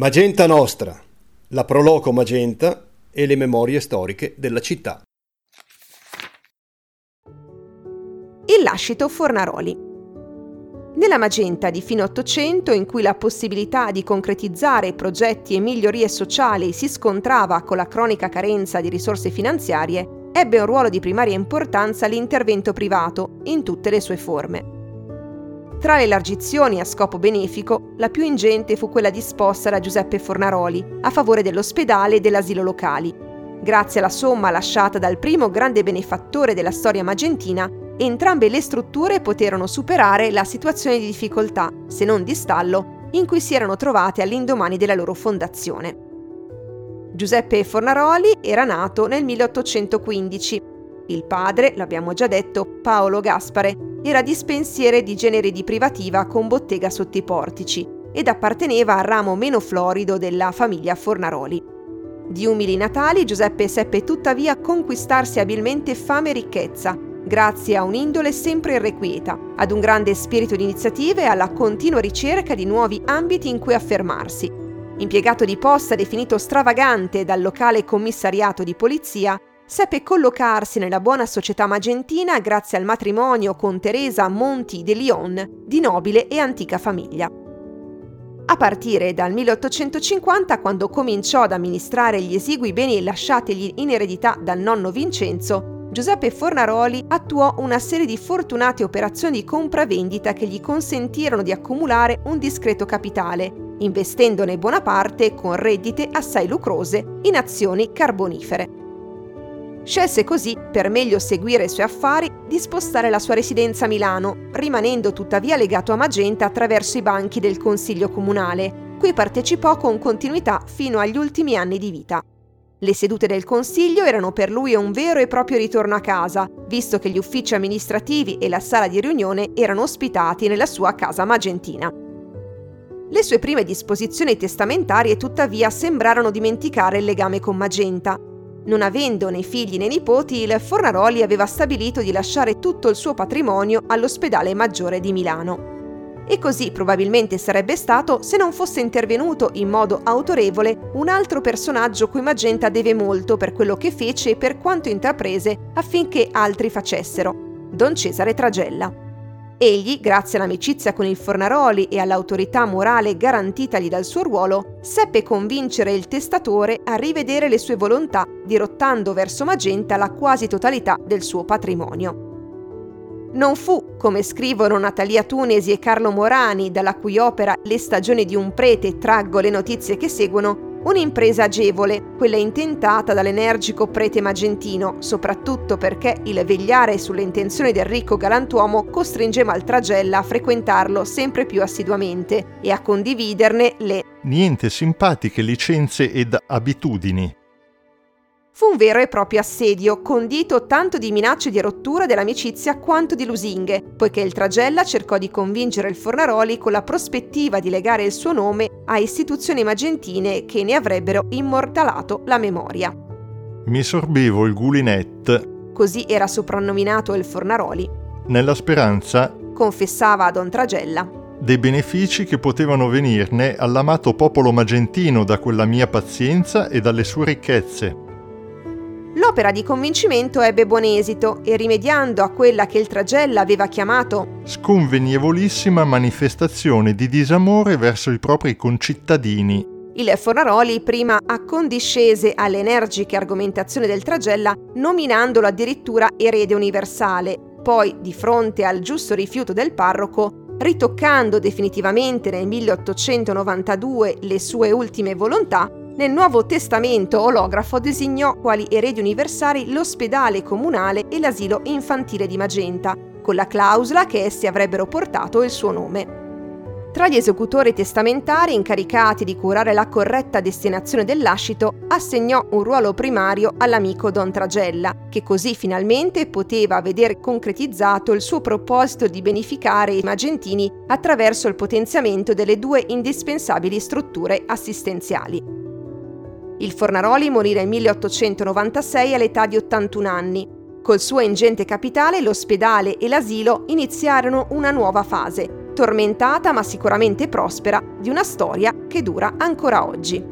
Magenta Nostra, la Proloco Magenta e le memorie storiche della città. Il lascito Fornaroli. Nella Magenta di fine Ottocento, in cui la possibilità di concretizzare progetti e migliorie sociali si scontrava con la cronica carenza di risorse finanziarie, ebbe un ruolo di primaria importanza l'intervento privato, in tutte le sue forme. Tra le elargizioni a scopo benefico, la più ingente fu quella disposta da Giuseppe Fornaroli a favore dell'ospedale e dell'asilo locali. Grazie alla somma lasciata dal primo grande benefattore della storia magentina, entrambe le strutture poterono superare la situazione di difficoltà, se non di stallo, in cui si erano trovate all'indomani della loro fondazione. Giuseppe Fornaroli era nato nel 1815. Il padre, l'abbiamo già detto, Paolo Gaspare, era dispensiere di genere di privativa con bottega sotto i portici ed apparteneva al ramo meno florido della famiglia Fornaroli. Di umili natali Giuseppe seppe tuttavia conquistarsi abilmente fame e ricchezza, grazie a un'indole sempre irrequieta, ad un grande spirito di iniziativa e alla continua ricerca di nuovi ambiti in cui affermarsi. Impiegato di posta definito stravagante dal locale commissariato di polizia, seppe collocarsi nella buona società magentina grazie al matrimonio con Teresa Monti de Lyon, di nobile e antica famiglia. A partire dal 1850, quando cominciò ad amministrare gli esigui beni lasciategli in eredità dal nonno Vincenzo, Giuseppe Fornaroli attuò una serie di fortunate operazioni di compravendita che gli consentirono di accumulare un discreto capitale, investendone buona parte con reddite assai lucrose in azioni carbonifere. Scelse così, per meglio seguire i suoi affari, di spostare la sua residenza a Milano, rimanendo tuttavia legato a Magenta attraverso i banchi del Consiglio Comunale, cui partecipò con continuità fino agli ultimi anni di vita. Le sedute del Consiglio erano per lui un vero e proprio ritorno a casa, visto che gli uffici amministrativi e la sala di riunione erano ospitati nella sua casa magentina. Le sue prime disposizioni testamentarie tuttavia sembrarono dimenticare il legame con Magenta non avendo né figli né nipoti, il Fornaroli aveva stabilito di lasciare tutto il suo patrimonio all'ospedale maggiore di Milano. E così probabilmente sarebbe stato se non fosse intervenuto in modo autorevole un altro personaggio cui Magenta deve molto per quello che fece e per quanto intraprese affinché altri facessero, Don Cesare Tragella. Egli, grazie all'amicizia con il Fornaroli e all'autorità morale garantitagli dal suo ruolo, seppe convincere il testatore a rivedere le sue volontà, dirottando verso Magenta la quasi totalità del suo patrimonio. Non fu, come scrivono Natalia Tunesi e Carlo Morani, dalla cui opera Le stagioni di un prete traggo le notizie che seguono, Un'impresa agevole, quella intentata dall'energico prete magentino, soprattutto perché il vegliare sulle intenzioni del ricco galantuomo costringe Maltragella a frequentarlo sempre più assiduamente e a condividerne le niente simpatiche licenze ed abitudini Fu un vero e proprio assedio, condito tanto di minacce di rottura dell'amicizia quanto di lusinghe, poiché il Tragella cercò di convincere il Fornaroli con la prospettiva di legare il suo nome a istituzioni magentine che ne avrebbero immortalato la memoria. Mi sorbevo il gulinet. Così era soprannominato il Fornaroli. Nella speranza, confessava a Don Tragella, dei benefici che potevano venirne all'amato popolo magentino da quella mia pazienza e dalle sue ricchezze. L'opera di convincimento ebbe buon esito e rimediando a quella che il Tragella aveva chiamato sconvenievolissima manifestazione di disamore verso i propri concittadini. Il Fornaroli prima accondiscese alle energiche argomentazioni del Tragella, nominandolo addirittura erede universale, poi, di fronte al giusto rifiuto del parroco, ritoccando definitivamente nel 1892 le sue ultime volontà, nel Nuovo Testamento olografo designò quali eredi universali l'ospedale comunale e l'asilo infantile di Magenta, con la clausola che essi avrebbero portato il suo nome. Tra gli esecutori testamentari incaricati di curare la corretta destinazione del lascito, assegnò un ruolo primario all'amico Don Tragella, che così finalmente poteva veder concretizzato il suo proposito di beneficare i magentini attraverso il potenziamento delle due indispensabili strutture assistenziali. Il Fornaroli morì nel 1896 all'età di 81 anni. Col suo ingente capitale l'ospedale e l'asilo iniziarono una nuova fase, tormentata ma sicuramente prospera di una storia che dura ancora oggi.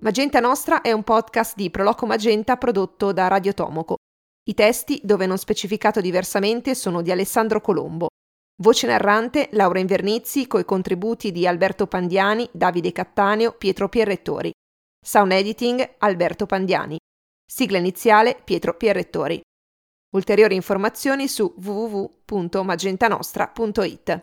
Magenta Nostra è un podcast di Proloco Magenta prodotto da Radio Tomoco. I testi, dove non specificato diversamente, sono di Alessandro Colombo. Voce narrante Laura Invernizzi coi contributi di Alberto Pandiani, Davide Cattaneo, Pietro Pierrettori. Sound editing Alberto Pandiani. Sigla iniziale Pietro Pierrettori. Ulteriori informazioni su www.magentanostra.it.